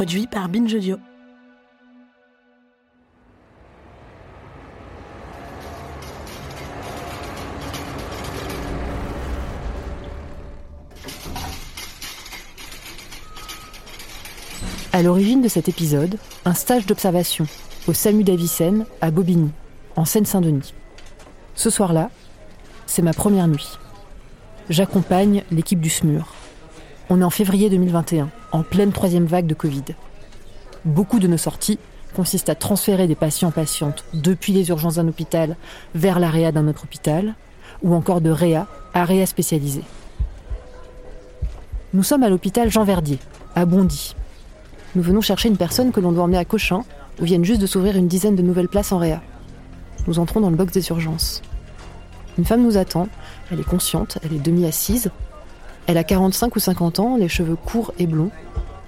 produit par Binge. À l'origine de cet épisode, un stage d'observation au SAMU d'Avicenne à Bobigny, en Seine-Saint-Denis. Ce soir-là, c'est ma première nuit. J'accompagne l'équipe du SMUR. On est en février 2021, en pleine troisième vague de Covid. Beaucoup de nos sorties consistent à transférer des patients-patientes depuis les urgences d'un hôpital vers l'AREA d'un autre hôpital, ou encore de réa à réa spécialisé. Nous sommes à l'hôpital Jean Verdier, à Bondy, nous venons chercher une personne que l'on doit emmener à Cochin, où viennent juste de s'ouvrir une dizaine de nouvelles places en réa. Nous entrons dans le box des urgences. Une femme nous attend, elle est consciente, elle est demi-assise. Elle a 45 ou 50 ans, les cheveux courts et blonds,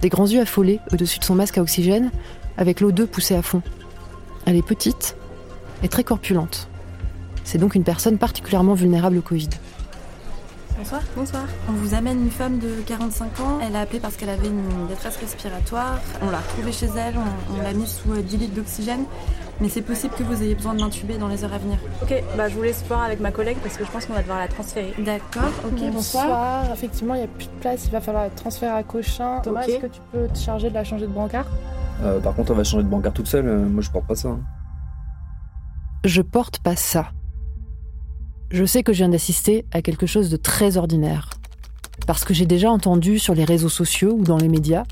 des grands yeux affolés au-dessus de son masque à oxygène, avec l'O2 poussée à fond. Elle est petite et très corpulente. C'est donc une personne particulièrement vulnérable au Covid. Bonsoir. Bonsoir. On vous amène une femme de 45 ans. Elle a appelé parce qu'elle avait une détresse respiratoire. On l'a retrouvée chez elle, on, l'a mise sous 10 euh, litres d'oxygène. Mais c'est possible que vous ayez besoin de l'intuber dans les heures à venir. Ok, bah je vous laisse voir avec ma collègue parce que je pense qu'on va devoir la transférer. D'accord, ok, bonsoir. Effectivement, il n'y a plus de place, il va falloir la transférer à Cochin. Thomas, est-ce que tu peux te charger de la changer de brancard? Euh, Par contre, on va changer de brancard toute seule. Euh, moi, je porte pas ça. Hein. Je porte pas ça je sais que je viens d'assister à quelque chose de très ordinaire. Parce que j'ai déjà entendu sur les réseaux sociaux ou dans les médias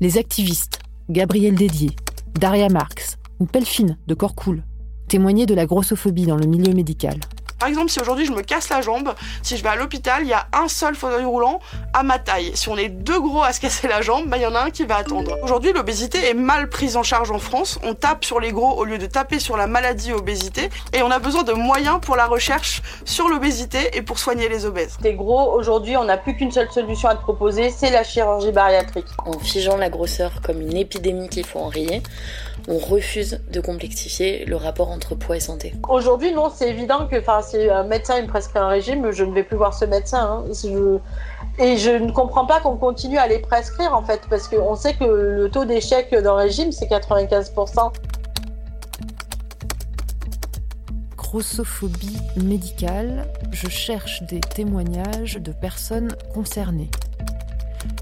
les activistes Gabriel Dédier, Daria Marx ou Pelfine de Corcool témoigner de la grossophobie dans le milieu médical. Par exemple, si aujourd'hui je me casse la jambe, si je vais à l'hôpital, il y a un seul fauteuil roulant à ma taille. Si on est deux gros à se casser la jambe, bah, il y en a un qui va attendre. Aujourd'hui, l'obésité est mal prise en charge en France. On tape sur les gros au lieu de taper sur la maladie obésité. Et on a besoin de moyens pour la recherche sur l'obésité et pour soigner les obèses. T'es gros, aujourd'hui, on n'a plus qu'une seule solution à te proposer, c'est la chirurgie bariatrique. En figeant la grosseur comme une épidémie qu'il faut enrayer, on refuse de complexifier le rapport entre poids et santé. Aujourd'hui, non, c'est évident que si un médecin me prescrit un régime, je ne vais plus voir ce médecin. Hein. Et je ne comprends pas qu'on continue à les prescrire, en fait, parce qu'on sait que le taux d'échec d'un régime, c'est 95%. Grossophobie médicale, je cherche des témoignages de personnes concernées.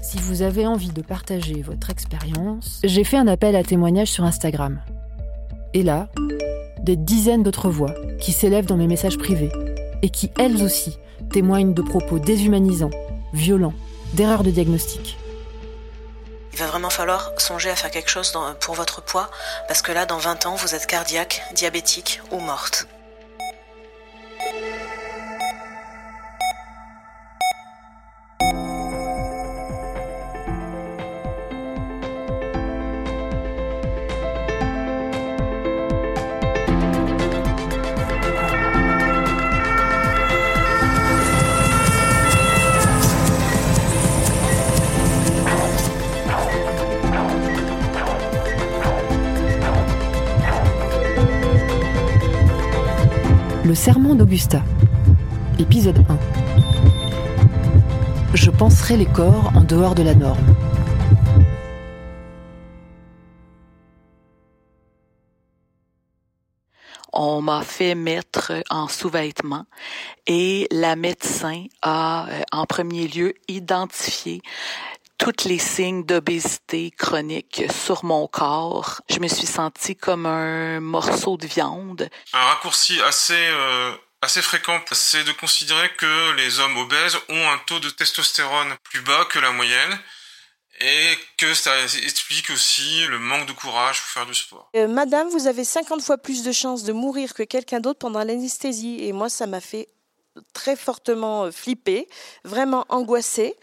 Si vous avez envie de partager votre expérience, j'ai fait un appel à témoignages sur Instagram. Et là, des dizaines d'autres voix qui s'élèvent dans mes messages privés et qui, elles aussi, témoignent de propos déshumanisants, violents, d'erreurs de diagnostic. Il va vraiment falloir songer à faire quelque chose pour votre poids, parce que là, dans 20 ans, vous êtes cardiaque, diabétique ou morte. d'Augusta. Épisode 1. Je penserai les corps en dehors de la norme. on m'a fait mettre en sous-vêtements et la médecin a euh, en premier lieu identifié toutes les signes d'obésité chronique sur mon corps. Je me suis sentie comme un morceau de viande. Un raccourci assez euh, assez fréquent, c'est de considérer que les hommes obèses ont un taux de testostérone plus bas que la moyenne et que ça explique aussi le manque de courage pour faire du sport. Euh, madame, vous avez 50 fois plus de chances de mourir que quelqu'un d'autre pendant l'anesthésie et moi ça m'a fait très fortement euh, flipper, vraiment angoissée.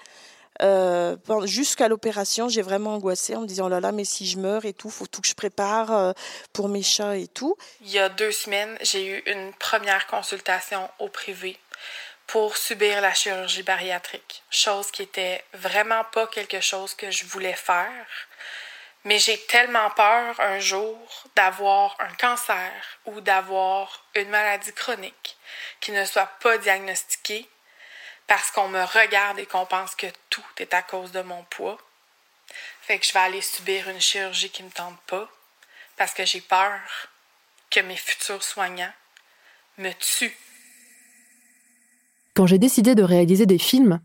Euh, jusqu'à l'opération, j'ai vraiment angoissé en me disant oh là là, mais si je meurs et tout, faut tout que je prépare euh, pour mes chats et tout? Il y a deux semaines, j'ai eu une première consultation au privé pour subir la chirurgie bariatrique, chose qui était vraiment pas quelque chose que je voulais faire. Mais j'ai tellement peur un jour d'avoir un cancer ou d'avoir une maladie chronique qui ne soit pas diagnostiquée parce qu'on me regarde et qu'on pense que tout est à cause de mon poids. Fait que je vais aller subir une chirurgie qui me tente pas parce que j'ai peur que mes futurs soignants me tuent. Quand j'ai décidé de réaliser des films,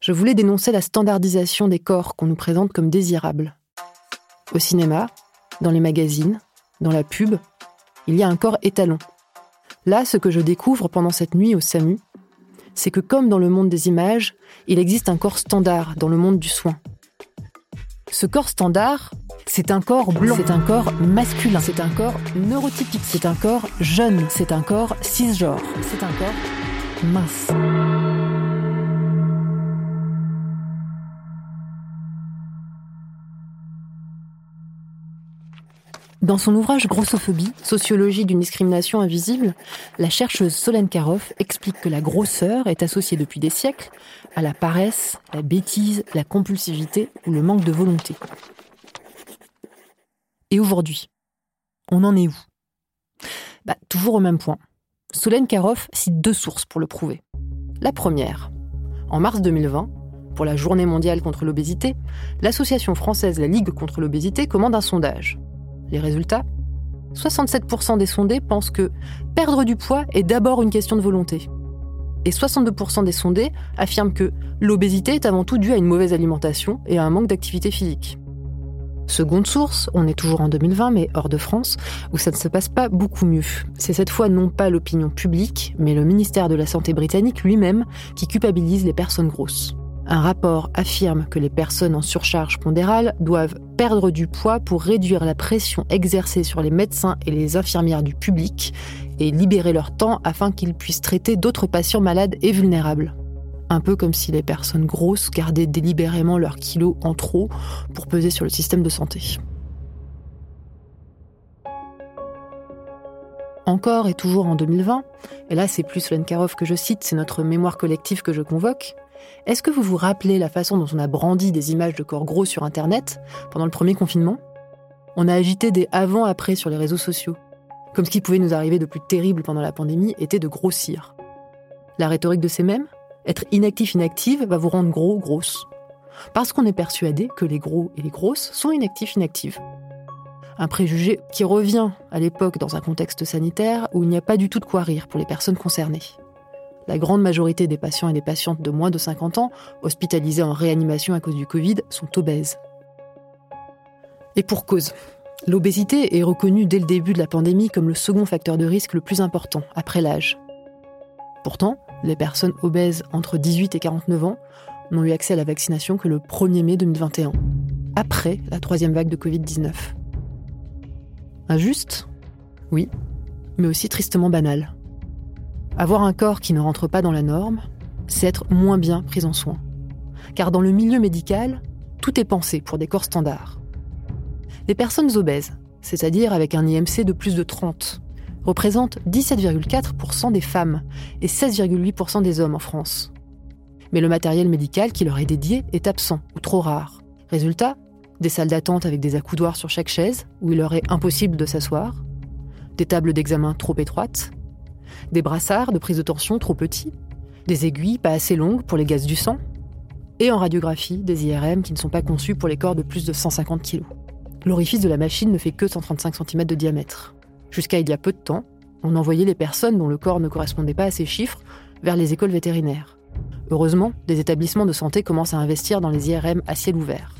je voulais dénoncer la standardisation des corps qu'on nous présente comme désirables. Au cinéma, dans les magazines, dans la pub, il y a un corps étalon. Là, ce que je découvre pendant cette nuit au SAMU, c'est que comme dans le monde des images, il existe un corps standard dans le monde du soin. Ce corps standard, c'est un corps blanc, c'est un corps masculin, c'est un corps neurotypique, c'est un corps jeune, c'est un corps cisgenre, c'est un corps mince. Dans son ouvrage Grossophobie, Sociologie d'une discrimination invisible, la chercheuse Solène Karoff explique que la grosseur est associée depuis des siècles à la paresse, la bêtise, la compulsivité ou le manque de volonté. Et aujourd'hui, on en est où? Bah, Toujours au même point. Solène Karoff cite deux sources pour le prouver. La première, en mars 2020, pour la Journée mondiale contre l'obésité, l'association française La Ligue contre l'obésité commande un sondage les résultats 67% des sondés pensent que perdre du poids est d'abord une question de volonté. Et 62% des sondés affirment que l'obésité est avant tout due à une mauvaise alimentation et à un manque d'activité physique. Seconde source, on est toujours en 2020 mais hors de France, où ça ne se passe pas beaucoup mieux. C'est cette fois non pas l'opinion publique, mais le ministère de la Santé britannique lui-même qui culpabilise les personnes grosses. Un rapport affirme que les personnes en surcharge pondérale doivent perdre du poids pour réduire la pression exercée sur les médecins et les infirmières du public et libérer leur temps afin qu'ils puissent traiter d'autres patients malades et vulnérables. Un peu comme si les personnes grosses gardaient délibérément leurs kilos en trop pour peser sur le système de santé. Encore et toujours en 2020, et là c'est plus Lenkarov que je cite, c'est notre mémoire collective que je convoque, est-ce que vous vous rappelez la façon dont on a brandi des images de corps gros sur Internet pendant le premier confinement? On a agité des avant-après sur les réseaux sociaux, comme ce qui pouvait nous arriver de plus terrible pendant la pandémie était de grossir. La rhétorique de ces mêmes Être inactif-inactive va vous rendre gros, grosse. Parce qu'on est persuadé que les gros et les grosses sont inactifs-inactives. Un préjugé qui revient à l'époque dans un contexte sanitaire où il n'y a pas du tout de quoi rire pour les personnes concernées la grande majorité des patients et des patientes de moins de 50 ans, hospitalisés en réanimation à cause du Covid, sont obèses. Et pour cause. L'obésité est reconnue dès le début de la pandémie comme le second facteur de risque le plus important, après l'âge. Pourtant, les personnes obèses entre 18 et 49 ans n'ont eu accès à la vaccination que le 1er mai 2021, après la troisième vague de Covid-19. Injuste? Oui, mais aussi tristement banal. Avoir un corps qui ne rentre pas dans la norme, c'est être moins bien pris en soin. Car dans le milieu médical, tout est pensé pour des corps standards. Les personnes obèses, c'est-à-dire avec un IMC de plus de 30, représentent 17,4% des femmes et 16,8% des hommes en France. Mais le matériel médical qui leur est dédié est absent ou trop rare. Résultat, des salles d'attente avec des accoudoirs sur chaque chaise, où il leur est impossible de s'asseoir, des tables d'examen trop étroites, des brassards de prise de tension trop petits, des aiguilles pas assez longues pour les gaz du sang, et en radiographie des IRM qui ne sont pas conçus pour les corps de plus de 150 kg. L'orifice de la machine ne fait que 135 cm de diamètre. Jusqu'à il y a peu de temps, on envoyait les personnes dont le corps ne correspondait pas à ces chiffres vers les écoles vétérinaires. Heureusement, des établissements de santé commencent à investir dans les IRM à ciel ouvert.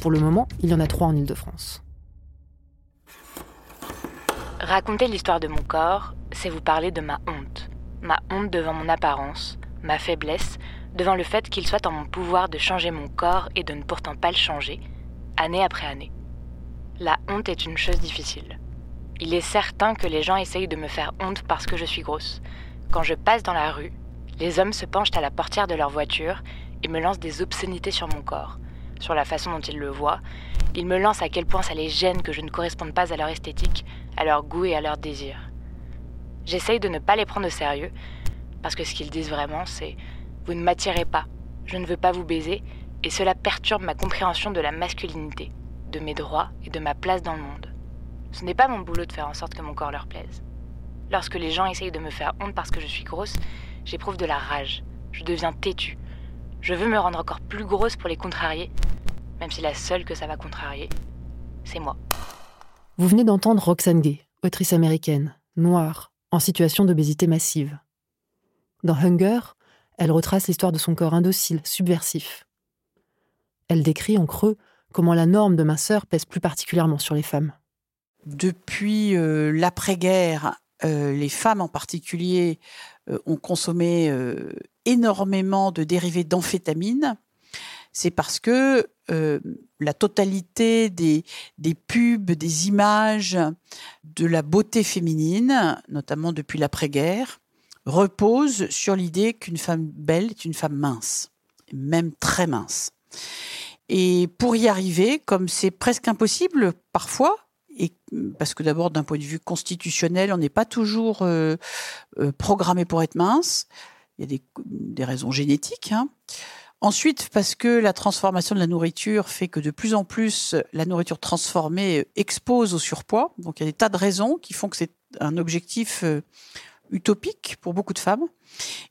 Pour le moment, il y en a trois en Ile-de-France. Raconter l'histoire de mon corps, c'est vous parler de ma honte. Ma honte devant mon apparence, ma faiblesse, devant le fait qu'il soit en mon pouvoir de changer mon corps et de ne pourtant pas le changer, année après année. La honte est une chose difficile. Il est certain que les gens essayent de me faire honte parce que je suis grosse. Quand je passe dans la rue, les hommes se penchent à la portière de leur voiture et me lancent des obscénités sur mon corps, sur la façon dont ils le voient. Ils me lancent à quel point ça les gêne que je ne corresponde pas à leur esthétique, à leur goût et à leur désir. J'essaye de ne pas les prendre au sérieux, parce que ce qu'ils disent vraiment, c'est Vous ne m'attirez pas, je ne veux pas vous baiser, et cela perturbe ma compréhension de la masculinité, de mes droits et de ma place dans le monde. Ce n'est pas mon boulot de faire en sorte que mon corps leur plaise. Lorsque les gens essayent de me faire honte parce que je suis grosse, j'éprouve de la rage. Je deviens têtue. Je veux me rendre encore plus grosse pour les contrarier, même si la seule que ça va contrarier, c'est moi. Vous venez d'entendre Roxane Gay, autrice américaine, noire, en situation d'obésité massive. Dans Hunger, elle retrace l'histoire de son corps indocile, subversif. Elle décrit en creux comment la norme de minceur pèse plus particulièrement sur les femmes. Depuis euh, l'après-guerre, euh, les femmes en particulier euh, ont consommé énormément de dérivés d'amphétamine. C'est parce que la totalité des, des, pubs, des images de la beauté féminine, notamment depuis l'après-guerre, repose sur l'idée qu'une femme belle est une femme mince, même très mince. Et pour y arriver, comme c'est presque impossible parfois, et parce que d'abord d'un point de vue constitutionnel, on n'est pas toujours euh, euh, programmé pour être mince, il y a des, raisons génétiques. Hein. Ensuite, parce que la transformation de la nourriture fait que de plus en plus la nourriture transformée expose au surpoids. Donc il y a des tas de raisons qui font que c'est un objectif euh, utopique pour beaucoup de femmes.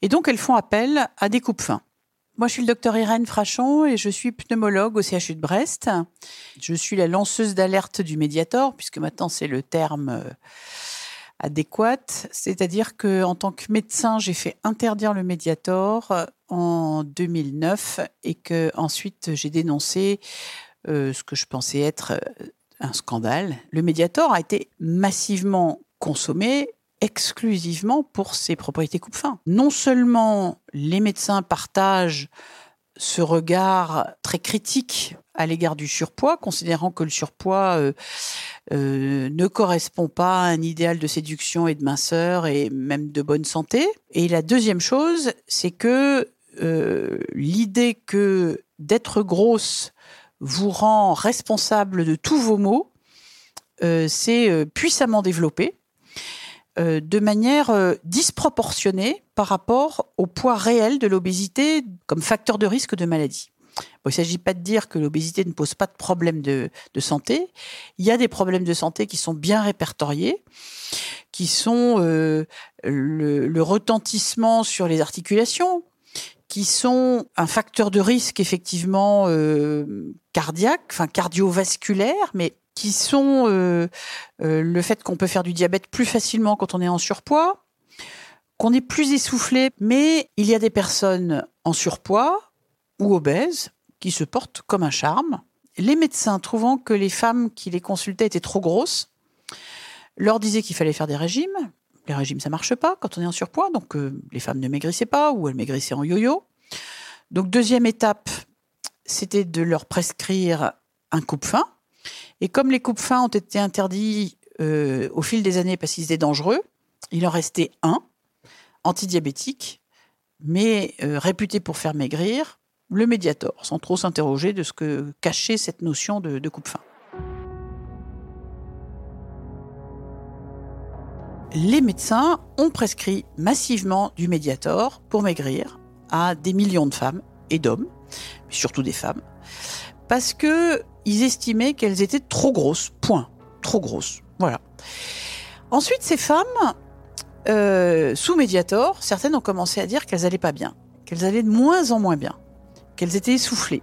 Et donc elles font appel à des coupes fins. Moi, je suis le docteur Irène Frachon et je suis pneumologue au CHU de Brest. Je suis la lanceuse d'alerte du Mediator, puisque maintenant c'est le terme euh, adéquat. C'est-à-dire que en tant que médecin, j'ai fait interdire le Mediator euh, en 2009 et que ensuite j'ai dénoncé euh, ce que je pensais être un scandale. Le Mediator a été massivement consommé exclusivement pour ses propriétés coupe-fin. Non seulement les médecins partagent ce regard très critique à l'égard du surpoids, considérant que le surpoids euh, euh, ne correspond pas à un idéal de séduction et de minceur et même de bonne santé. Et la deuxième chose, c'est que euh, l'idée que d'être grosse vous rend responsable de tous vos maux, c'est puissamment développé. De manière disproportionnée par rapport au poids réel de l'obésité comme facteur de risque de maladie. il ne s'agit pas de dire que l'obésité ne pose pas de problème de, santé. Il y a des problèmes de santé qui sont bien répertoriés, qui sont euh, le, retentissement sur les articulations, qui sont un facteur de risque effectivement cardiaque, enfin cardiovasculaire, mais qui sont euh, euh, le fait qu'on peut faire du diabète plus facilement quand on est en surpoids, qu'on est plus essoufflé, mais il y a des personnes en surpoids ou obèses qui se portent comme un charme. Les médecins, trouvant que les femmes qui les consultaient étaient trop grosses, leur disaient qu'il fallait faire des régimes. Les régimes, ça marche pas quand on est en surpoids, donc euh, les femmes ne maigrissaient pas ou elles maigrissaient en yo-yo. Donc deuxième étape, c'était de leur prescrire un coupe-faim et comme les coupes fins ont été interdits euh, au fil des années parce qu'ils étaient dangereux, il en restait un, antidiabétique, mais euh, réputé pour faire maigrir, le Mediator, sans trop s'interroger de ce que cachait cette notion de, de coupe fin. Les médecins ont prescrit massivement du Mediator pour maigrir à des millions de femmes et d'hommes, surtout des femmes, parce que ils estimaient qu'elles étaient trop grosses. Point. Trop grosses. Voilà. Ensuite, ces femmes, euh, sous Mediator, certaines ont commencé à dire qu'elles allaient pas bien, qu'elles allaient de moins en moins bien, qu'elles étaient essoufflées.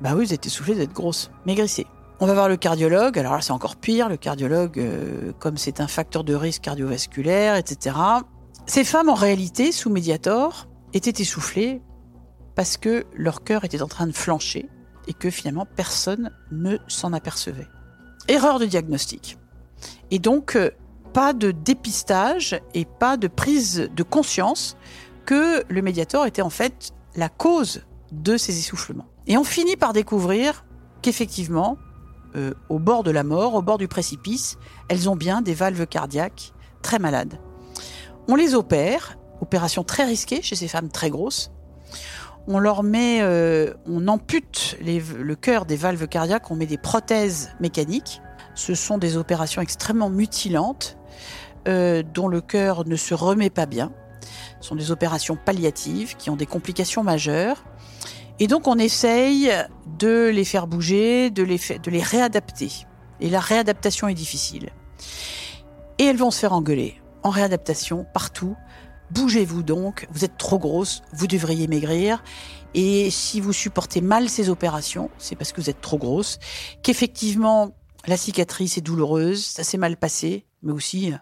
Bah oui, vous êtes essoufflées, êtes grosses. Maigrissez. On va voir le cardiologue. Alors là, c'est encore pire. Le cardiologue, euh, comme c'est un facteur de risque cardiovasculaire, etc. Ces femmes, en réalité, sous Mediator, étaient essoufflées parce que leur cœur était en train de flancher et que finalement personne ne s'en apercevait. Erreur de diagnostic. Et donc, euh, pas de dépistage et pas de prise de conscience que le médiator était en fait la cause de ces essoufflements. Et on finit par découvrir qu'effectivement, euh, au bord de la mort, au bord du précipice, elles ont bien des valves cardiaques très malades. On les opère, opération très risquée chez ces femmes très grosses, on leur met, euh, on ampute le cœur des valves cardiaques, on met des prothèses mécaniques. Ce sont des opérations extrêmement mutilantes euh, dont le cœur ne se remet pas bien. Ce sont des opérations palliatives qui ont des complications majeures. Et donc on essaye de les faire bouger, de les, de les réadapter. Et la réadaptation est difficile. Et elles vont se faire engueuler en réadaptation partout Bougez-vous donc, vous êtes trop grosse, vous devriez maigrir. Et si vous supportez mal ces opérations, c'est parce que vous êtes trop grosse, qu'effectivement la cicatrice est douloureuse, ça s'est mal passé, mais aussi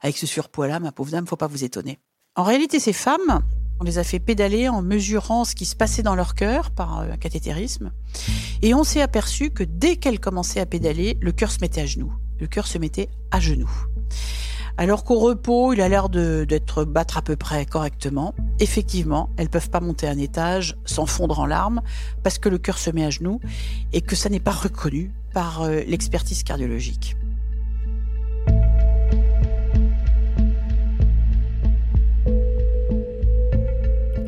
avec ce surpoids-là, ma pauvre dame, faut pas vous étonner. En réalité, ces femmes, on les a fait pédaler en mesurant ce qui se passait dans leur cœur par euh, un cathétérisme. Et on s'est aperçu que dès qu'elles commençaient à pédaler, le cœur se mettait à genoux. Le cœur se mettait à genoux. Alors qu'au repos, il a l'air d'être battre à peu près correctement. Effectivement, elles peuvent pas monter un étage sans fondre en larmes parce que le cœur se met à genoux et que ça n'est pas reconnu par euh, l'expertise cardiologique.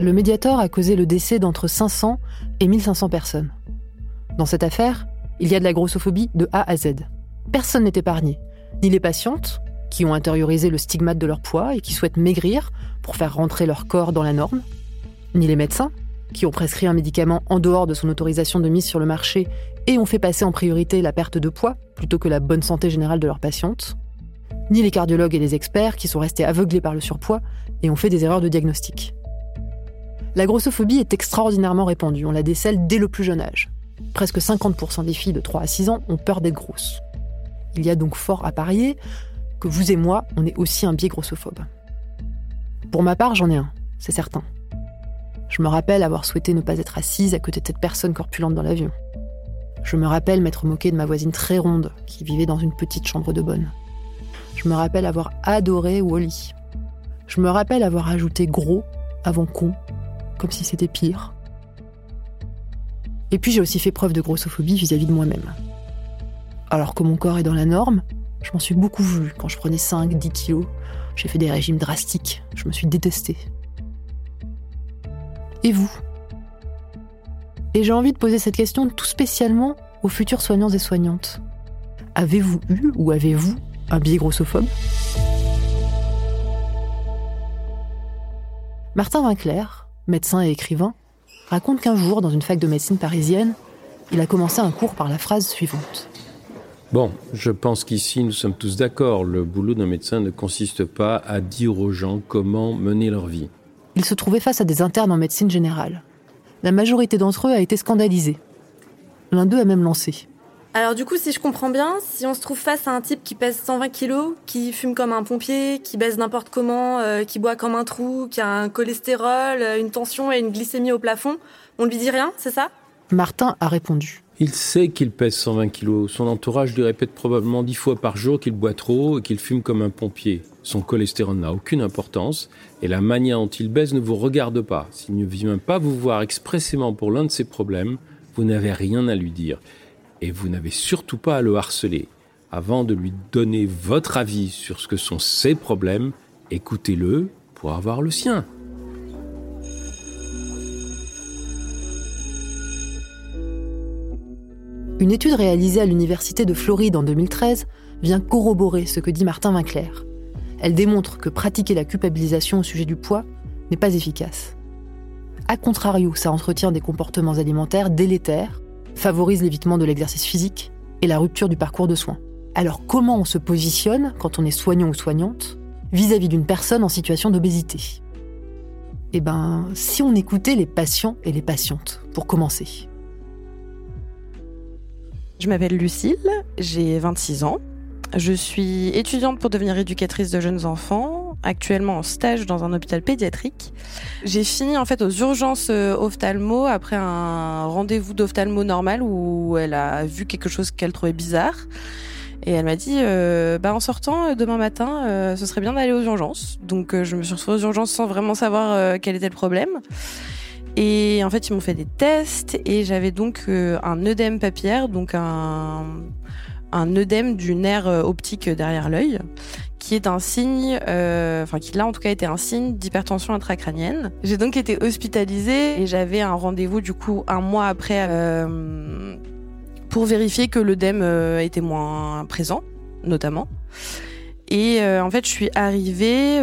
Le Mediator a causé le décès d'entre 500 et 1500 personnes. Dans cette affaire, il y a de la grossophobie de A à Z. Personne n'est épargné, ni les patientes, qui ont intériorisé le stigmate de leur poids et qui souhaitent maigrir pour faire rentrer leur corps dans la norme, ni les médecins, qui ont prescrit un médicament en dehors de son autorisation de mise sur le marché et ont fait passer en priorité la perte de poids plutôt que la bonne santé générale de leurs patientes, ni les cardiologues et les experts qui sont restés aveuglés par le surpoids et ont fait des erreurs de diagnostic. La grossophobie est extraordinairement répandue, on la décèle dès le plus jeune âge. Presque 50% des filles de 3 à 6 ans ont peur d'être grosses. Il y a donc fort à parier que vous et moi, on est aussi un biais grossophobe. Pour ma part, j'en ai un, c'est certain. Je me rappelle avoir souhaité ne pas être assise à côté de cette personne corpulente dans l'avion. Je me rappelle m'être moqué de ma voisine très ronde qui vivait dans une petite chambre de bonne. Je me rappelle avoir adoré Wally. Je me rappelle avoir ajouté gros avant con comme si c'était pire. Et puis j'ai aussi fait preuve de grossophobie vis-à-vis de moi-même. Alors que mon corps est dans la norme, je m'en suis beaucoup vu quand je prenais 5, 10 kilos. J'ai fait des régimes drastiques, je me suis détestée. Et vous? Et j'ai envie de poser cette question tout spécialement aux futurs soignants et soignantes. Avez-vous eu ou avez-vous un biais grossophobe? Martin Vinclair, médecin et écrivain, raconte qu'un jour, dans une fac de médecine parisienne, il a commencé un cours par la phrase suivante. Bon, je pense qu'ici nous sommes tous d'accord. Le boulot d'un médecin ne consiste pas à dire aux gens comment mener leur vie. Il se trouvait face à des internes en médecine générale. La majorité d'entre eux a été scandalisée. L'un d'eux a même lancé. Alors du coup, si je comprends bien, si on se trouve face à un type qui pèse 120 kilos, qui fume comme un pompier, qui baisse n'importe comment, euh, qui boit comme un trou, qui a un cholestérol, euh, une tension et une glycémie au plafond, on lui dit rien, c'est ça? Martin a répondu. Il sait qu'il pèse 120 kilos. Son entourage lui répète probablement dix fois par jour qu'il boit trop et qu'il fume comme un pompier. Son cholestérol n'a aucune importance et la manière dont il baisse ne vous regarde pas. S'il ne vient pas vous voir expressément pour l'un de ses problèmes, vous n'avez rien à lui dire et vous n'avez surtout pas à le harceler. Avant de lui donner votre avis sur ce que sont ses problèmes, écoutez-le pour avoir le sien. Une étude réalisée à l'Université de Floride en 2013 vient corroborer ce que dit Martin Vinclair. Elle démontre que pratiquer la culpabilisation au sujet du poids n'est pas efficace. A contrario, ça entretient des comportements alimentaires délétères favorise l'évitement de l'exercice physique et la rupture du parcours de soins. Alors comment on se positionne quand on est soignant ou soignante vis-à-vis d'une personne en situation d'obésité? Eh ben, si on écoutait les patients et les patientes, pour commencer. Je m'appelle Lucille, j'ai 26 ans. Je suis étudiante pour devenir éducatrice de jeunes enfants, actuellement en stage dans un hôpital pédiatrique. J'ai fini en fait aux urgences euh, ophtalmo après un rendez-vous d'ophtalmo normal où elle a vu quelque chose qu'elle trouvait bizarre. Et elle m'a dit, euh, bah en sortant euh, demain matin, ce serait bien d'aller aux urgences. Donc je me suis retrouvée aux urgences sans vraiment savoir quel était le problème. Et en fait, ils m'ont fait des tests et j'avais donc un œdème papillaire, donc un un œdème du nerf optique derrière l'œil, qui est un signe, euh, enfin qui là en tout cas était un signe d'hypertension intracrânienne. J'ai donc été hospitalisée et j'avais un rendez-vous du coup un mois après euh, pour vérifier que l'œdème était moins présent, notamment. Et en fait, je suis arrivée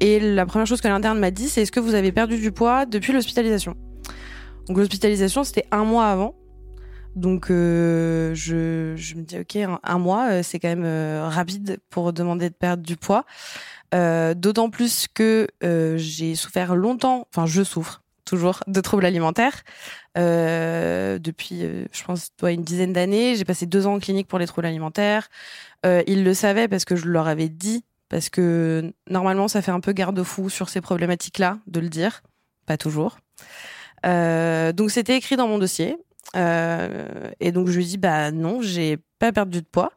et la première chose que l'interne m'a dit, c'est est-ce que vous avez perdu du poids depuis l'hospitalisation? Donc l'hospitalisation, c'était un mois avant. Donc euh, je, je, me dis ok un, mois euh, c'est quand même euh, rapide pour demander de perdre du poids. D'autant plus que j'ai souffert longtemps, enfin je souffre toujours de troubles alimentaires depuis, je pense, une dizaine d'années. J'ai passé deux ans en clinique pour les troubles alimentaires. ils le savaient parce que je leur avais dit, parce que normalement ça fait un peu garde-fou sur ces problématiques-là de le dire, pas toujours. donc c'était écrit dans mon dossier. Et donc je lui dis bah non, j'ai pas perdu de poids.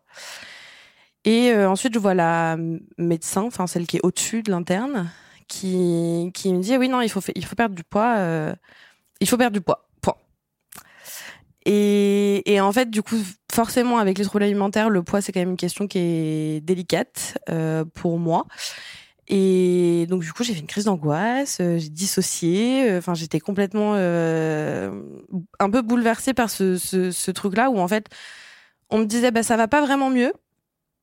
Et euh, ensuite, je vois la médecin, enfin celle qui est au-dessus de l'interne, qui, qui me dit oui non, il faut il faut perdre du poids, euh, il faut perdre du poids. Point. Et, et en fait, du coup, forcément, avec les troubles alimentaires, le poids c'est quand même une question qui est délicate euh, pour moi. Et donc du coup, j'ai fait une crise d'angoisse, j'ai dissocié, enfin j'étais complètement un peu bouleversée par ce, ce, ce truc-là où en fait on me disait bah ça va pas vraiment mieux,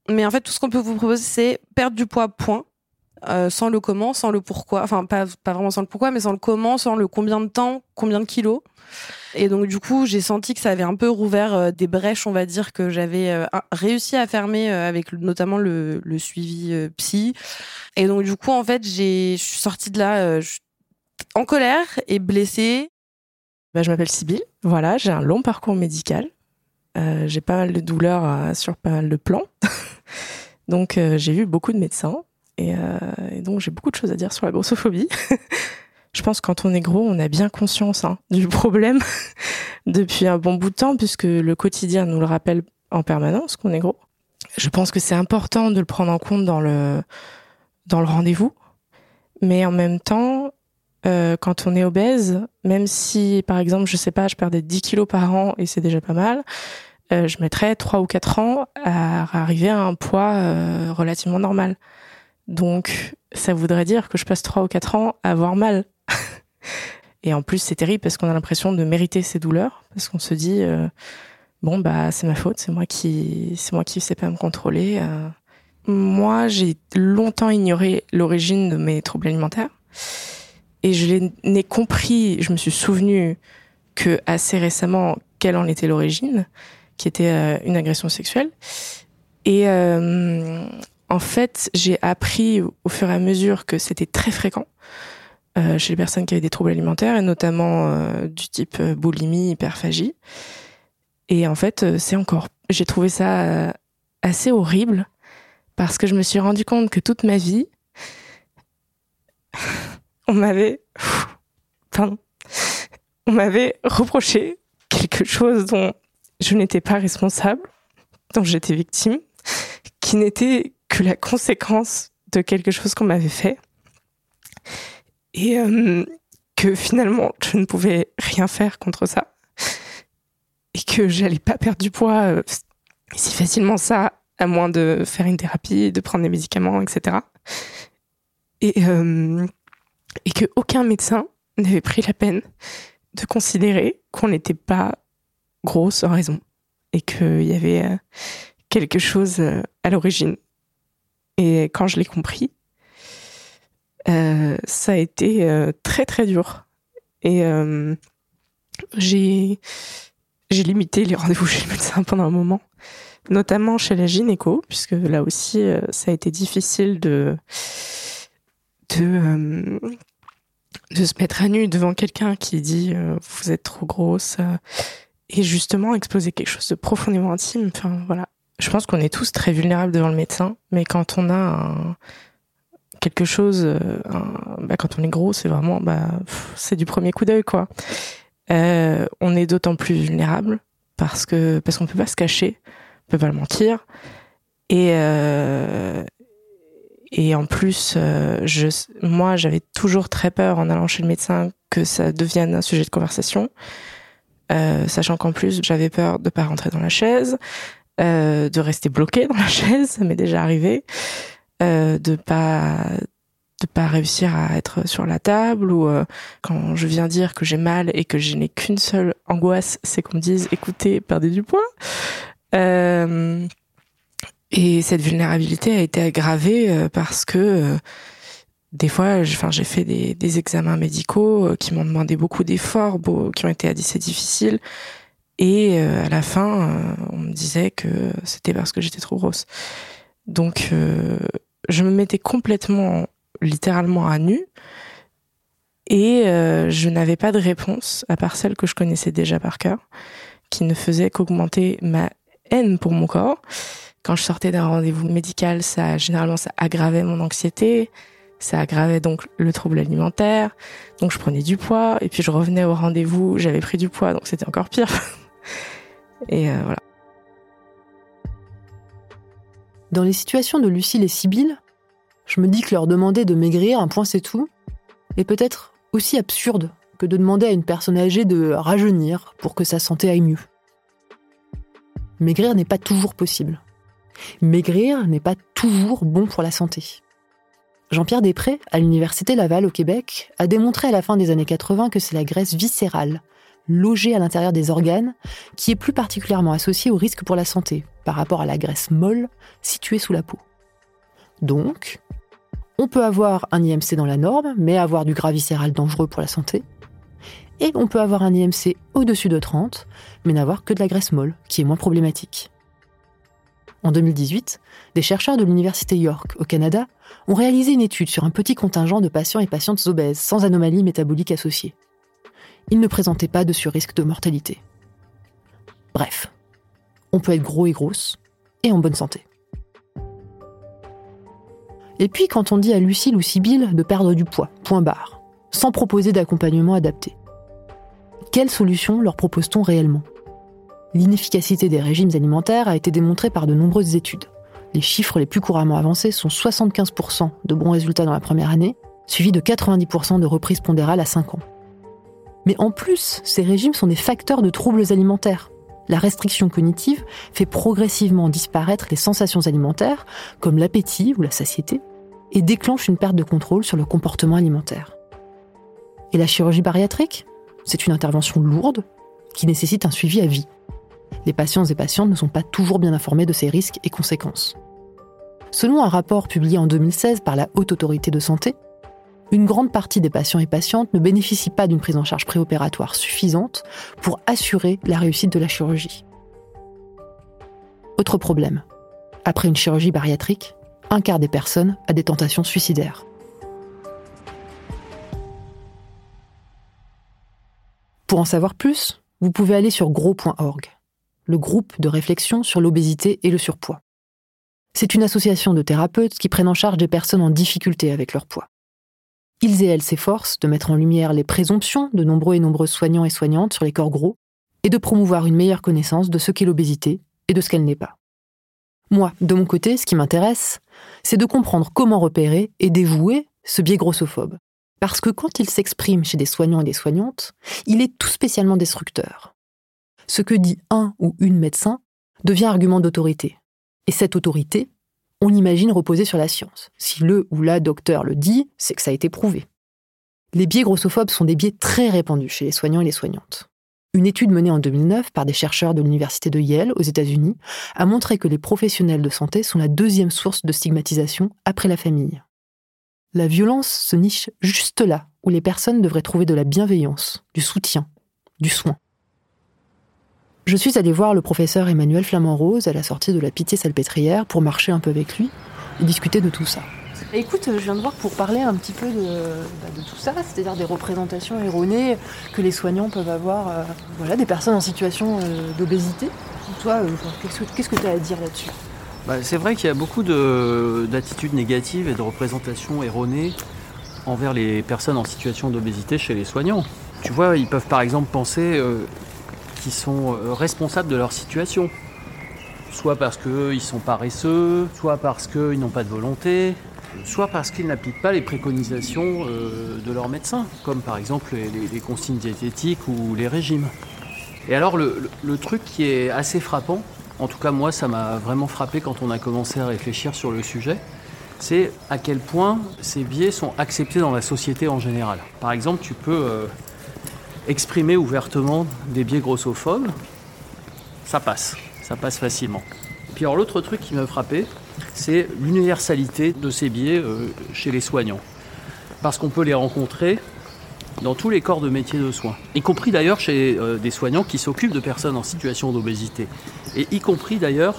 mais en fait tout ce qu'on peut vous proposer c'est perdre du poids point. Euh, sans le comment, sans le pourquoi, enfin pas pas vraiment sans le pourquoi, mais sans le comment, sans le combien de temps, combien de kilos. Et donc du coup, j'ai senti que ça avait un peu rouvert euh, des brèches, on va dire que j'avais euh, réussi à fermer avec notamment le, suivi psy. Et donc du coup, en fait, je suis sortie de là en colère et blessée. Bah, je m'appelle Sybille. Voilà, j'ai un long parcours médical. J'ai pas mal de douleurs sur pas mal de plans. donc j'ai vu beaucoup de médecins et, donc j'ai beaucoup de choses à dire sur la grossophobie. Je pense que quand on est gros, on a bien conscience hein, du problème depuis un bon bout de temps puisque le quotidien nous le rappelle en permanence qu'on est gros. Je pense que c'est important de le prendre en compte dans le dans le rendez-vous, mais en même temps, quand on est obèse, même si par exemple, je sais pas, je perdais 10 kilos par an et c'est déjà pas mal, euh, je mettrais 3 ou 4 ans à arriver à un poids euh, relativement normal. Donc, ça voudrait dire que je passe 3 ou 4 ans à avoir mal. Et en plus, c'est terrible parce qu'on a l'impression de mériter ces douleurs, parce qu'on se dit, euh, bon, bah, c'est ma faute, c'est moi qui, c'est moi qui sais pas me contrôler. Moi, j'ai longtemps ignoré l'origine de mes troubles alimentaires. Et je n'ai compris, je me suis souvenu que assez récemment, quelle en était l'origine qui était euh, une agression sexuelle. Et euh, en fait, j'ai appris au fur et à mesure que c'était très fréquent euh, chez les personnes qui avaient des troubles alimentaires, et notamment du type boulimie, hyperphagie. Et en fait, c'est encore. J'ai trouvé ça assez horrible parce que je me suis rendu compte que toute ma vie, on m'avait. Pardon. On m'avait reproché quelque chose dont je n'étais pas responsable, dont j'étais victime, qui n'était que la conséquence de quelque chose qu'on m'avait fait. Et euh, que finalement, je ne pouvais rien faire contre ça. Et que j'allais pas perdre du poids euh, si facilement ça, à moins de faire une thérapie, de prendre des médicaments, etc. Et, euh, et que aucun médecin n'avait pris la peine de considérer qu'on n'était pas grosse raison et qu'il y avait euh, quelque chose à l'origine. Et quand je l'ai compris, euh, ça a été très très dur. Et j'ai j'ai limité les rendez-vous chez le médecin pendant un moment, notamment chez la gynéco, puisque là aussi ça a été difficile de de de se mettre à nu devant quelqu'un qui dit vous êtes trop grosse et justement exploser quelque chose de profondément intime. Enfin voilà, je pense qu'on est tous très vulnérables devant le médecin, mais quand on a quelque chose, euh, bah, quand on est gros, c'est vraiment, bah, c'est du premier coup d'œil quoi. Euh, on est d'autant plus vulnérable parce que parce qu'on peut pas se cacher, on peut pas le mentir, et euh, et en plus, moi, j'avais toujours très peur en allant chez le médecin que ça devienne un sujet de conversation. Sachant qu'en plus j'avais peur de pas rentrer dans la chaise, euh, de rester bloqué dans la chaise, ça m'est déjà arrivé, euh, de pas de pas réussir à être sur la table ou euh, quand je viens dire que j'ai mal et que je n'ai qu'une seule angoisse, c'est qu'on me dise écoutez, perdez du poids. Euh, et cette vulnérabilité a été aggravée parce que des fois, enfin, j'ai fait des, des, examens médicaux euh, qui m'ont demandé beaucoup d'efforts, qui ont été assez difficiles. Et euh, à la fin, euh, on me disait que c'était parce que j'étais trop grosse. Donc, je me mettais complètement, littéralement à nu. Et euh, je n'avais pas de réponse, à part celle que je connaissais déjà par cœur, qui ne faisait qu'augmenter ma haine pour mon corps. Quand je sortais d'un rendez-vous médical, ça généralement ça aggravait mon anxiété, ça aggravait donc le trouble alimentaire. Donc je prenais du poids et puis je revenais au rendez-vous, j'avais pris du poids, donc c'était encore pire. et euh, voilà. Dans les situations de Lucille et Sibylle, je me dis que leur demander de maigrir, un point c'est tout, est peut-être aussi absurde que de demander à une personne âgée de rajeunir pour que sa santé aille mieux. Maigrir n'est pas toujours possible. Maigrir n'est pas toujours bon pour la santé. Jean-Pierre Després, à l'Université Laval au Québec, a démontré à la fin des années 80 que c'est la graisse viscérale, logée à l'intérieur des organes, qui est plus particulièrement associée au risque pour la santé par rapport à la graisse molle située sous la peau. Donc, on peut avoir un IMC dans la norme, mais avoir du gras viscéral dangereux pour la santé. Et on peut avoir un IMC au-dessus de 30, mais n'avoir que de la graisse molle, qui est moins problématique. En 2018, des chercheurs de l'Université York, au Canada, ont réalisé une étude sur un petit contingent de patients et patientes obèses sans anomalies métaboliques associées. Ils ne présentaient pas de surrisque de mortalité. Bref, on peut être gros et grosse, et en bonne santé. Et puis quand on dit à Lucille ou Sibylle de perdre du poids, point barre, sans proposer d'accompagnement adapté. Quelle solution leur propose-t-on réellement? L'inefficacité des régimes alimentaires a été démontrée par de nombreuses études. Les chiffres les plus couramment avancés sont 75% de bons résultats dans la première année, suivis de 90% de reprise pondérale à 5 ans. Mais en plus, ces régimes sont des facteurs de troubles alimentaires. La restriction cognitive fait progressivement disparaître les sensations alimentaires, comme l'appétit ou la satiété, et déclenche une perte de contrôle sur le comportement alimentaire. Et la chirurgie bariatrique? C'est une intervention lourde qui nécessite un suivi à vie les patients et patientes ne sont pas toujours bien informés de ces risques et conséquences. Selon un rapport publié en 2016 par la Haute Autorité de Santé, une grande partie des patients et patientes ne bénéficient pas d'une prise en charge préopératoire suffisante pour assurer la réussite de la chirurgie. Autre problème. Après une chirurgie bariatrique, un quart des personnes a des tentations suicidaires. Pour en savoir plus, vous pouvez aller sur gros.org le groupe de réflexion sur l'obésité et le surpoids. C'est une association de thérapeutes qui prennent en charge des personnes en difficulté avec leur poids. Ils et elles s'efforcent de mettre en lumière les présomptions de nombreux et nombreuses soignants et soignantes sur les corps gros et de promouvoir une meilleure connaissance de ce qu'est l'obésité et de ce qu'elle n'est pas. Moi, de mon côté, ce qui m'intéresse, c'est de comprendre comment repérer et dévouer ce biais grossophobe. Parce que quand il s'exprime chez des soignants et des soignantes, il est tout spécialement destructeur ce que dit un ou une médecin devient argument d'autorité. Et cette autorité, on l'imagine reposer sur la science. Si le ou la docteur le dit, c'est que ça a été prouvé. Les biais grossophobes sont des biais très répandus chez les soignants et les soignantes. Une étude menée en 2009 par des chercheurs de l'université de Yale aux États-Unis a montré que les professionnels de santé sont la deuxième source de stigmatisation après la famille. La violence se niche juste là où les personnes devraient trouver de la bienveillance, du soutien, du soin. Je suis allée voir le professeur Emmanuel Flamand-Rose à la sortie de la Pitié-Salpêtrière pour marcher un peu avec lui et discuter de tout ça. Écoute, je viens de voir pour parler un petit peu de, bah, tout ça, c'est-à-dire des représentations erronées que les soignants peuvent avoir, euh, voilà, des personnes en situation euh, d'obésité. Toi, euh, qu'est-ce que tu as à dire là-dessus? Bah, C'est vrai qu'il y a beaucoup d'attitudes négatives et de représentations erronées envers les personnes en situation d'obésité chez les soignants. Tu vois, ils peuvent par exemple penser qui sont euh, responsables de leur situation. Soit parce qu'ils sont paresseux, soit parce qu'ils n'ont pas de volonté, soit parce qu'ils n'appliquent pas les préconisations euh, de leur médecin, comme par exemple les, consignes diététiques ou les régimes. Et alors le, le, truc qui est assez frappant, en tout cas moi ça m'a vraiment frappé quand on a commencé à réfléchir sur le sujet, c'est à quel point ces biais sont acceptés dans la société en général. Par exemple, tu peux euh, exprimer ouvertement des biais grossophobes, ça passe, ça passe facilement. Puis alors l'autre truc qui m'a frappé, c'est l'universalité de ces biais euh, chez les soignants. Parce qu'on peut les rencontrer dans tous les corps de métier de soins, y compris d'ailleurs chez euh, des soignants qui s'occupent de personnes en situation d'obésité, et y compris d'ailleurs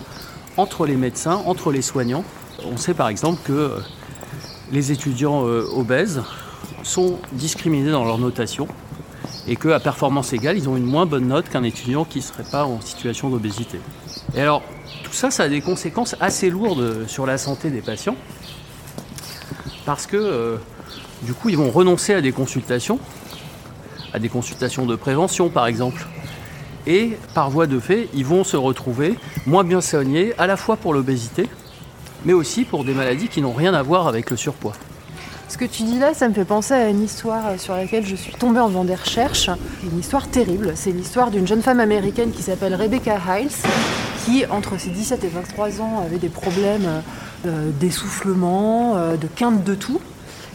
entre les médecins, entre les soignants, On sait par exemple que les étudiants obèses sont discriminés dans leur notation et qu'à performance égale, ils ont une moins bonne note qu'un étudiant qui ne serait pas en situation d'obésité. Et alors, tout ça, ça a des conséquences assez lourdes sur la santé des patients, parce que euh, du coup, ils vont renoncer à des consultations, à des consultations de prévention par exemple. Et par voie de fait, ils vont se retrouver moins bien soignés, à la fois pour l'obésité, mais aussi pour des maladies qui n'ont rien à voir avec le surpoids. Ce que tu dis là, ça me fait penser à une histoire sur laquelle je suis tombée en faisant des recherches. Une histoire terrible. C'est l'histoire d'une jeune femme américaine qui s'appelle Rebecca Hiles, qui, entre ses 17 et 23 ans, avait des problèmes euh, d'essoufflement, euh, de quinte de tout.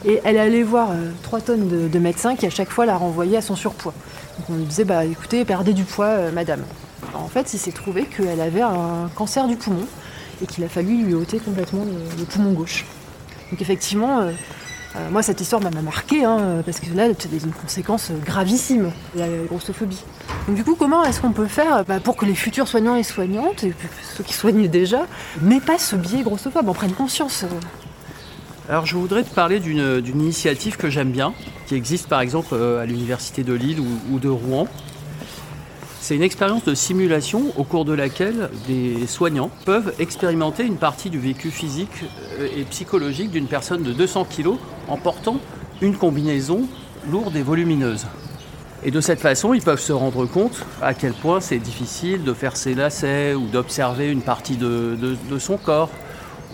Et elle allait voir euh, trois tonnes de, médecins qui, à chaque fois, la renvoyaient à son surpoids. Donc on lui disait bah, écoutez, perdez du poids, madame. en fait, il s'est trouvé qu'elle avait un cancer du poumon et qu'il a fallu lui ôter complètement le, poumon gauche. Donc effectivement, euh, moi, cette histoire m'a marqué, hein, parce que là, c'est des conséquences gravissimes, la grossophobie. Donc, du coup, comment est-ce qu'on peut faire bah, pour que les futurs soignants et soignantes, et ceux qui soignent déjà, n'aient pas ce biais grossophobe, en prennent conscience euh alors je voudrais te parler d'une initiative que j'aime bien, qui existe par exemple euh, à l'université de Lille ou de Rouen, c'est une expérience de simulation au cours de laquelle des soignants peuvent expérimenter une partie du vécu physique euh, et psychologique d'une personne de 200 kg en portant une combinaison lourde et volumineuse. Et de cette façon, ils peuvent se rendre compte à quel point c'est difficile de faire ses lacets ou d'observer une partie de, de, son corps.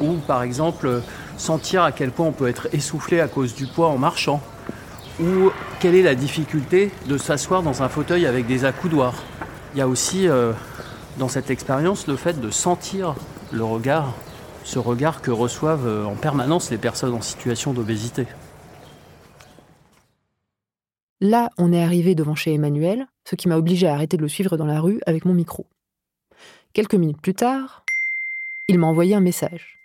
Ou par exemple, sentir à quel point on peut être essoufflé à cause du poids en marchant. Ou quelle est la difficulté de s'asseoir dans un fauteuil avec des accoudoirs. Il y a aussi euh, dans cette expérience le fait de sentir le regard, ce regard que reçoivent euh, en permanence les personnes en situation d'obésité. Là, on est arrivé devant chez Emmanuel, ce qui m'a obligé à arrêter de le suivre dans la rue avec mon micro. Quelques minutes plus tard, il m'a envoyé un message.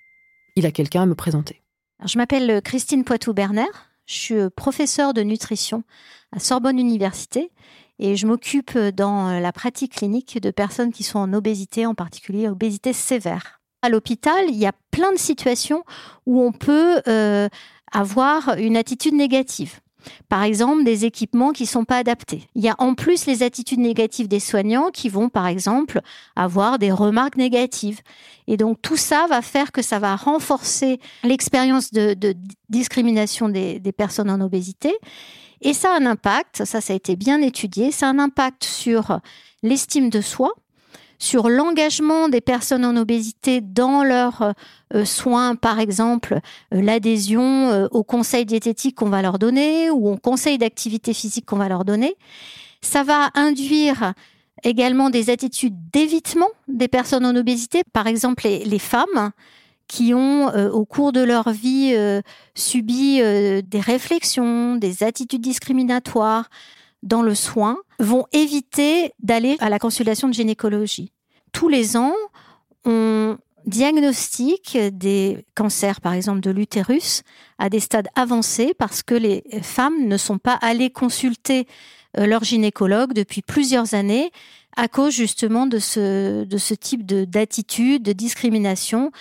Il a quelqu'un à me présenter. Je m'appelle Christine Poitou-Berner, je suis professeure de nutrition à Sorbonne Université et je m'occupe euh, dans euh, la pratique clinique de personnes qui sont en obésité, en particulier obésité sévère. À l'hôpital, il y a plein de situations où on peut euh, avoir une attitude négative. Par exemple, des équipements qui ne sont pas adaptés. Il y a en plus les attitudes négatives des soignants qui vont, par exemple, avoir des remarques négatives. Et donc tout ça va faire que ça va renforcer l'expérience de, discrimination des personnes en obésité. Et ça a un impact, ça, ça a été bien étudié, ça a un impact sur l'estime de soi, sur l'engagement des personnes en obésité dans leurs euh, soins, par exemple euh, l'adhésion euh, au conseil diététique qu'on va leur donner ou au conseil d'activité physique qu'on va leur donner. Ça va induire également des attitudes d'évitement des personnes en obésité, par exemple les femmes qui ont euh, au cours de leur vie euh, subi euh, des réflexions, des attitudes discriminatoires dans le soin, vont éviter d'aller à la consultation de gynécologie. Tous les ans, on diagnostique des cancers, par exemple de l'utérus, à des stades avancés parce que les femmes ne sont pas allées consulter leur gynécologue depuis plusieurs années à cause justement de ce, de ce type d'attitude, de discrimination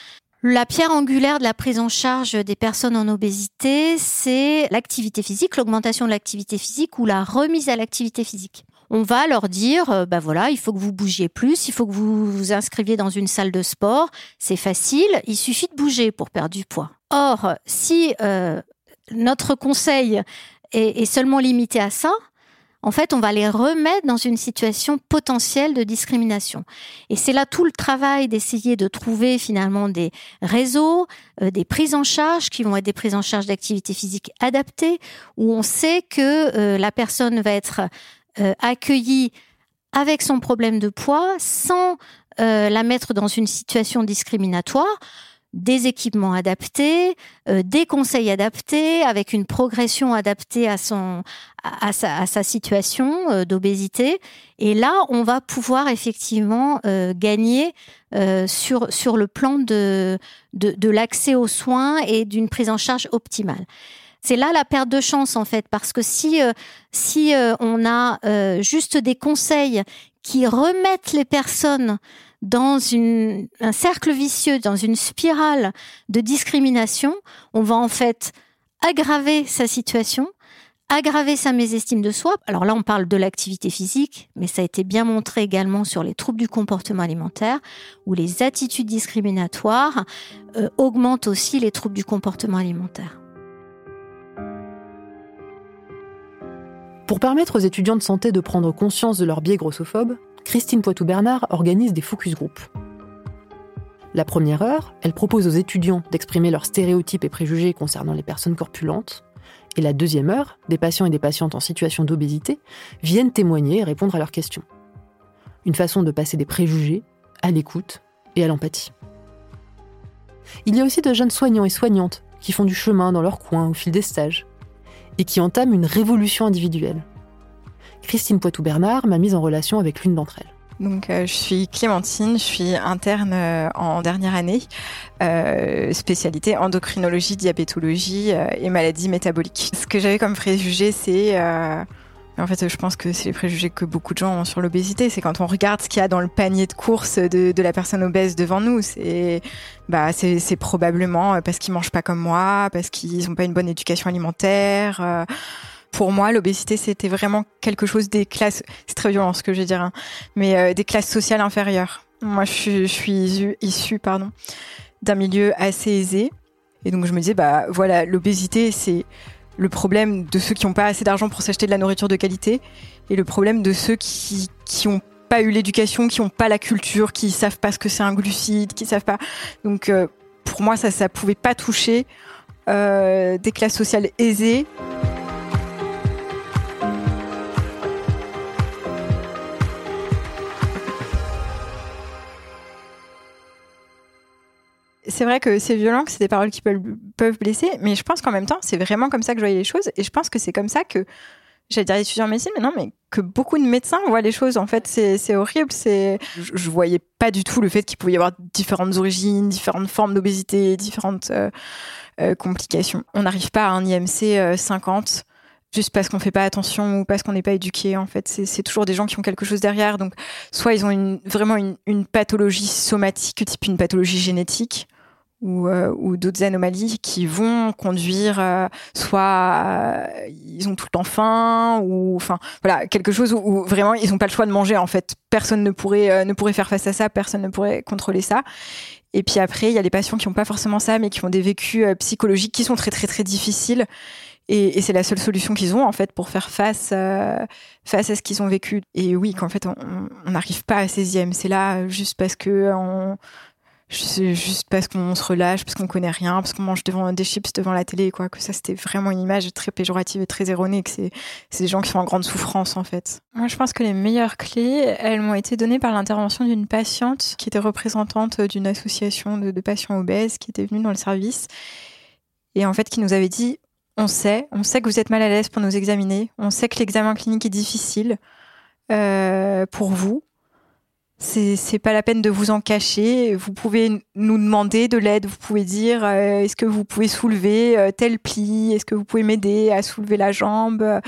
la pierre angulaire de la prise en charge des personnes en obésité, c'est l'activité physique, l'augmentation de l'activité physique ou la remise à l'activité physique. On va leur dire, ben voilà, il faut que vous bougiez plus, il faut que vous vous inscriviez dans une salle de sport. C'est facile, il suffit de bouger pour perdre du poids. Or, si euh, notre conseil est seulement limité à ça, en fait, on va les remettre dans une situation potentielle de discrimination. Et c'est là tout le travail d'essayer de trouver finalement des réseaux, euh, des prises en charge qui vont être des prises en charge d'activités physiques adaptées, où on sait que euh, la personne va être euh, accueillie avec son problème de poids sans la mettre dans une situation discriminatoire des équipements adaptés, euh, des conseils adaptés, avec une progression adaptée à son à, sa, situation euh, d'obésité. Et là, on va pouvoir effectivement euh, gagner sur sur le plan de de, de l'accès aux soins et d'une prise en charge optimale. C'est là la perte de chance en fait, parce que si si on a juste des conseils qui remettent les personnes dans un cercle vicieux, dans une spirale de discrimination, on va en fait aggraver sa situation, aggraver sa mésestime de soi. Alors là, on parle de l'activité physique, mais ça a été bien montré également sur les troubles du comportement alimentaire, où les attitudes discriminatoires euh, augmentent aussi les troubles du comportement alimentaire. Pour permettre aux étudiants de santé de prendre conscience de leur biais grossophobes, Christine Poitou-Bernard organise des focus groups. La première heure, elle propose aux étudiants d'exprimer leurs stéréotypes et préjugés concernant les personnes corpulentes. Et la deuxième heure, des patients et des patientes en situation d'obésité viennent témoigner et répondre à leurs questions. Une façon de passer des préjugés à l'écoute et à l'empathie. Il y a aussi de jeunes soignants et soignantes qui font du chemin dans leur coin au fil des stages et qui entament une révolution individuelle. Christine Poitou-Bernard m'a mise en relation avec l'une d'entre elles. Donc, euh, je suis Clémentine, je suis interne euh, en dernière année, euh, spécialité endocrinologie, diabétologie et maladies métaboliques. Ce que j'avais comme préjugé, c'est en fait, je pense que c'est les préjugés que beaucoup de gens ont sur l'obésité. C'est quand on regarde ce qu'il y a dans le panier de courses de, la personne obèse devant nous. C'est, bah, c'est, probablement parce qu'ils mangent pas comme moi, parce qu'ils ont pas une bonne éducation alimentaire pour moi, l'obésité, c'était vraiment quelque chose des classes, c'est très violent ce que je vais dire, hein, mais euh, des classes sociales inférieures. Moi, je suis, issue, pardon, d'un milieu assez aisé. Et donc, je me disais, bah voilà, l'obésité, c'est le problème de ceux qui n'ont pas assez d'argent pour s'acheter de la nourriture de qualité et le problème de ceux qui, qui pas eu l'éducation, qui n'ont pas la culture, qui savent pas ce que c'est un glucide, qui savent pas. Donc, euh, pour moi, ça, ça pouvait pas toucher euh, des classes sociales aisées. C'est vrai que c'est violent, que c'est des paroles qui peuvent, blesser, mais je pense qu'en même temps, c'est vraiment comme ça que je voyais les choses, et je pense que c'est comme ça que, j'allais dire étudiant en médecine, mais non, mais que beaucoup de médecins voient les choses. En fait, c'est horrible. C'est, je, je, voyais pas du tout le fait qu'il pouvait y avoir différentes origines, différentes formes d'obésité, différentes euh, euh, complications. On n'arrive pas à un IMC 50 euh, juste parce qu'on fait pas attention ou parce qu'on n'est pas éduqué. En fait, c'est toujours des gens qui ont quelque chose derrière. Donc, soit ils ont vraiment une, une pathologie somatique, type une pathologie génétique ou, euh, ou d'autres anomalies qui vont conduire euh, soit euh, ils ont tout le temps faim ou enfin voilà quelque chose où, vraiment ils n'ont pas le choix de manger en fait. Personne ne pourrait ne pourrait faire face à ça personne ne pourrait contrôler ça. Et puis après il y a les patients qui n'ont pas forcément ça mais qui ont des vécus psychologiques qui sont très très très difficiles. Et, c'est la seule solution qu'ils ont en fait pour faire face face à ce qu'ils ont vécu. Et oui qu'en fait on n'arrive pas à 16e c'est là juste parce que on juste parce qu'on se relâche, parce qu'on connaît rien, parce qu'on mange devant des chips devant la télé, quoi. Que ça, c'était vraiment une image très péjorative et très erronée, que c'est, des gens qui sont en grande souffrance, en fait. Moi, je pense que les meilleures clés, elles m'ont été données par l'intervention d'une patiente qui était représentante d'une association de, patients obèses, qui était venue dans le service. Et en fait, qui nous avait dit, on sait, on sait que vous êtes mal à l'aise pour nous examiner, on sait que l'examen clinique est difficile euh, pour vous, c'est pas la peine de vous en cacher. Vous pouvez nous demander de l'aide. Vous pouvez dire euh, est-ce que vous pouvez soulever euh, tel pli? Est-ce que vous pouvez m'aider à soulever la jambe?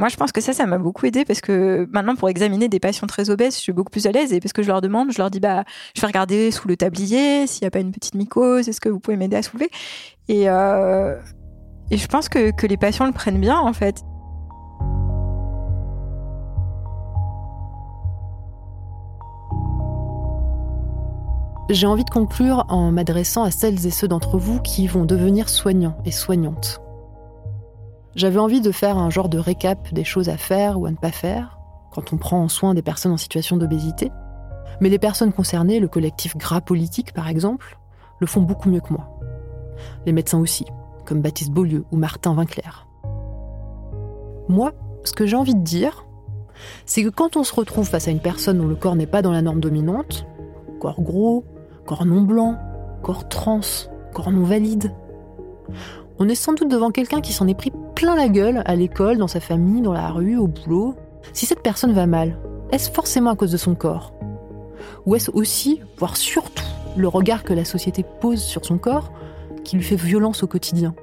Moi, je pense que ça, ça m'a beaucoup aidé parce que maintenant, pour examiner des patients très obèses, je suis beaucoup plus à l'aise et parce que je leur demande, je leur dis bah, je vais regarder sous le tablier s'il n'y a pas une petite mycose. Est-ce que vous pouvez m'aider à soulever? Et euh, et je pense que que les patients le prennent bien en fait. J'ai envie de conclure en m'adressant à celles et ceux d'entre vous qui vont devenir soignants et soignantes. J'avais envie de faire un genre de récap des choses à faire ou à ne pas faire quand on prend soin des personnes en situation d'obésité. Mais les personnes concernées, le collectif Gras Politique par exemple, le font beaucoup mieux que moi. Les médecins aussi, comme Baptiste Beaulieu ou Martin Vinclair. Moi, ce que j'ai envie de dire, c'est que quand on se retrouve face à une personne dont le corps n'est pas dans la norme dominante, corps gros, corps non blanc, corps trans, corps non valide. On est sans doute devant quelqu'un qui s'en est pris plein la gueule à l'école, dans sa famille, dans la rue, au boulot. Si cette personne va mal, est-ce forcément à cause de son corps? Ou est-ce aussi, voire surtout, le regard que la société pose sur son corps qui lui fait violence au quotidien?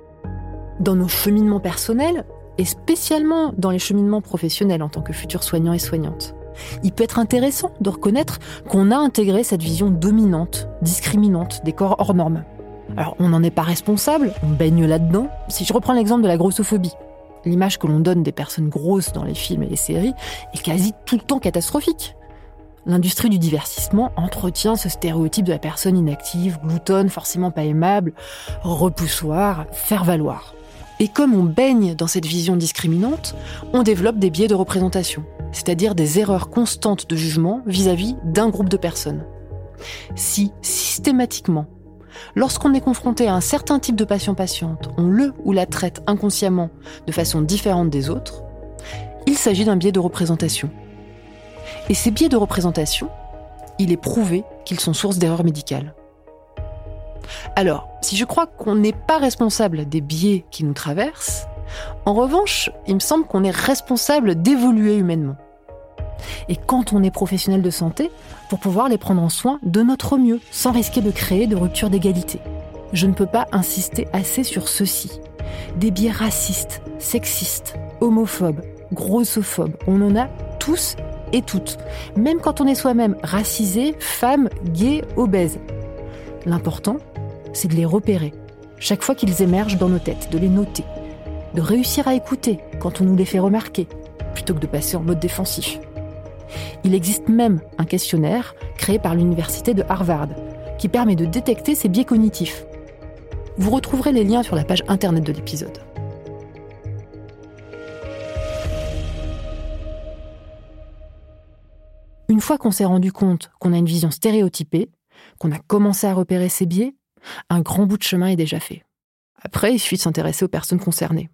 Dans nos cheminements personnels, et spécialement dans les cheminements professionnels en tant que futur soignant et soignante, il peut être intéressant de reconnaître qu'on a intégré cette vision dominante, discriminante des corps hors normes. Alors on n'en est pas responsable, on baigne là-dedans. Si je reprends l'exemple de la grossophobie, l'image que l'on donne des personnes grosses dans les films et les séries est quasi tout le temps catastrophique. L'industrie du divertissement entretient ce stéréotype de la personne inactive, gloutonne, forcément pas aimable, repoussoir, faire valoir. Et comme on baigne dans cette vision discriminante, on développe des biais de représentation, c'est-à-dire des erreurs constantes de jugement vis-à-vis d'un groupe de personnes. Si systématiquement, lorsqu'on est confronté à un certain type de patient-patiente, on le ou la traite inconsciemment de façon différente des autres, il s'agit d'un biais de représentation. Et ces biais de représentation, il est prouvé qu'ils sont source d'erreurs médicales. Alors, si je crois qu'on n'est pas responsable des biais qui nous traversent, en revanche, il me semble qu'on est responsable d'évoluer humainement. Et quand on est professionnel de santé, pour pouvoir les prendre en soin de notre mieux, sans risquer de créer de ruptures d'égalité. Je ne peux pas insister assez sur ceci. Des biais racistes, sexistes, homophobes, grossophobes, on en a tous et toutes, même quand on est soi-même racisé, femme, gay, obèse. L'important, c'est de les repérer, chaque fois qu'ils émergent dans nos têtes, de les noter, de réussir à écouter quand on nous les fait remarquer, plutôt que de passer en mode défensif. Il existe même un questionnaire créé par l'université de Harvard qui permet de détecter ces biais cognitifs. Vous retrouverez les liens sur la page internet de l'épisode. Une fois qu'on s'est rendu compte qu'on a une vision stéréotypée, qu'on a commencé à repérer ces biais, un grand bout de chemin est déjà fait. Après, il suffit de s'intéresser aux personnes concernées.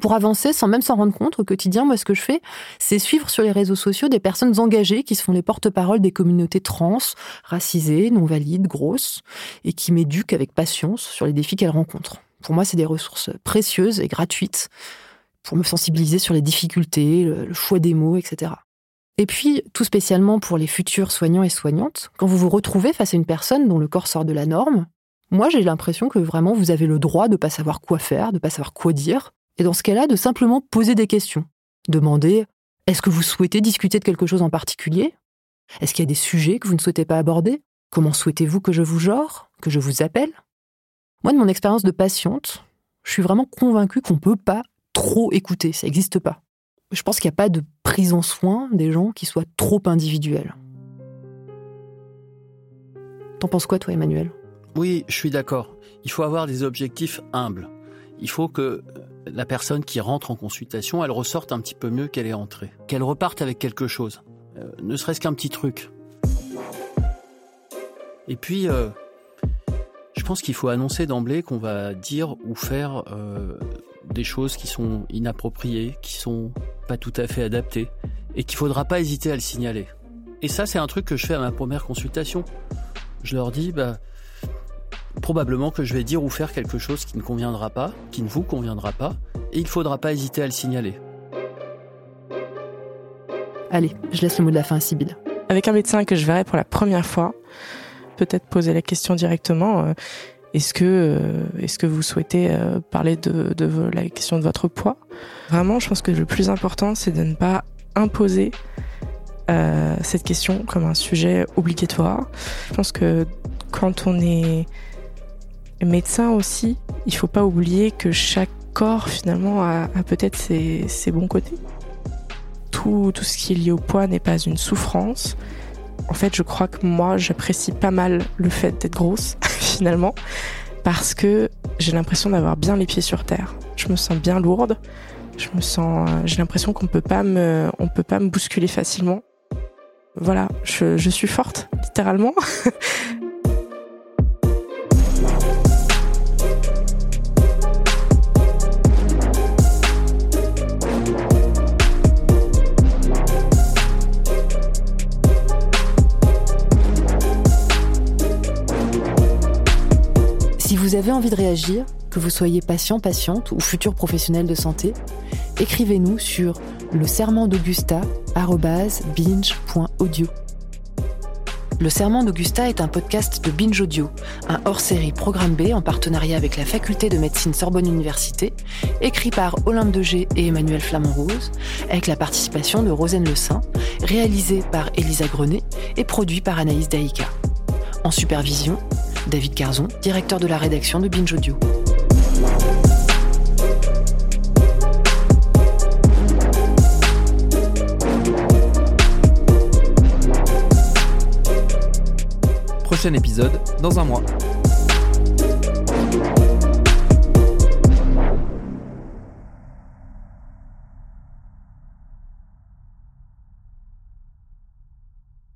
Pour avancer sans même s'en rendre compte au quotidien, moi ce que je fais, c'est suivre sur les réseaux sociaux des personnes engagées qui se font les porte-parole des communautés trans, racisées, non valides, grosses, et qui m'éduquent avec patience sur les défis qu'elles rencontrent. Pour moi, c'est des ressources précieuses et gratuites pour me sensibiliser sur les difficultés, le choix des mots, etc. Et puis, tout spécialement pour les futurs soignants et soignantes, quand vous vous retrouvez face à une personne dont le corps sort de la norme, moi j'ai l'impression que vraiment vous avez le droit de ne pas savoir quoi faire, de ne pas savoir quoi dire, et dans ce cas-là, de simplement poser des questions. Demander est-ce que vous souhaitez discuter de quelque chose en particulier? Est-ce qu'il y a des sujets que vous ne souhaitez pas aborder? Comment souhaitez-vous que je vous genre Que je vous appelle? Moi, de mon expérience de patiente, je suis vraiment convaincue qu'on ne peut pas trop écouter, ça n'existe pas. Je pense qu'il n'y a pas de prise en soin des gens qui soit trop individuelle. T'en penses quoi, toi, Emmanuel? Oui, je suis d'accord. Il faut avoir des objectifs humbles. Il faut que la personne qui rentre en consultation, elle ressorte un petit peu mieux qu'elle est entrée. Qu'elle reparte avec quelque chose. Euh, ne serait-ce qu'un petit truc. Et puis, euh, je pense qu'il faut annoncer d'emblée qu'on va dire ou faire euh, des choses qui sont inappropriées, qui sont pas tout à fait adaptées, et qu'il faudra pas hésiter à le signaler. Et ça, c'est un truc que je fais à ma première consultation. Je leur dis, bah, probablement que je vais dire ou faire quelque chose qui ne conviendra pas, qui ne vous conviendra pas, et il ne faudra pas hésiter à le signaler. Allez, je laisse le mot de la fin à Sybille. Avec un médecin que je verrai pour la première fois, peut-être poser la question directement. Euh, est-ce que, euh, est-ce que vous souhaitez euh, parler de, de, la question de votre poids? Vraiment, je pense que le plus important, c'est de ne pas imposer cette question comme un sujet obligatoire. Je pense que quand on est médecin aussi, il faut pas oublier que chaque corps finalement a, peut-être ses, bons côtés. Tout, tout ce qui est lié au poids n'est pas une souffrance. En fait, je crois que moi, j'apprécie pas mal le fait d'être grosse, finalement, parce que j'ai l'impression d'avoir bien les pieds sur terre. Je me sens bien lourde. Je me sens, j'ai l'impression qu'on peut pas me, on peut pas me bousculer facilement. Voilà, je, je suis forte, littéralement. vous avez envie de réagir, que vous soyez patient, patiente ou futur professionnel de santé, écrivez-nous sur le serment d'Augusta binge.audio. Le Serment d'Augusta est un podcast de Binge Audio, un hors-série Programme B en partenariat avec la faculté de médecine Sorbonne Université, écrit par Olympe Degé et Emmanuel Flamand-Rose, avec la participation de Rosane Le Saint, réalisé par Elisa Grenet et produit par Anaïs Daïka. En supervision, David Carzon, directeur de la rédaction de Binge Audio. Prochain épisode dans un mois.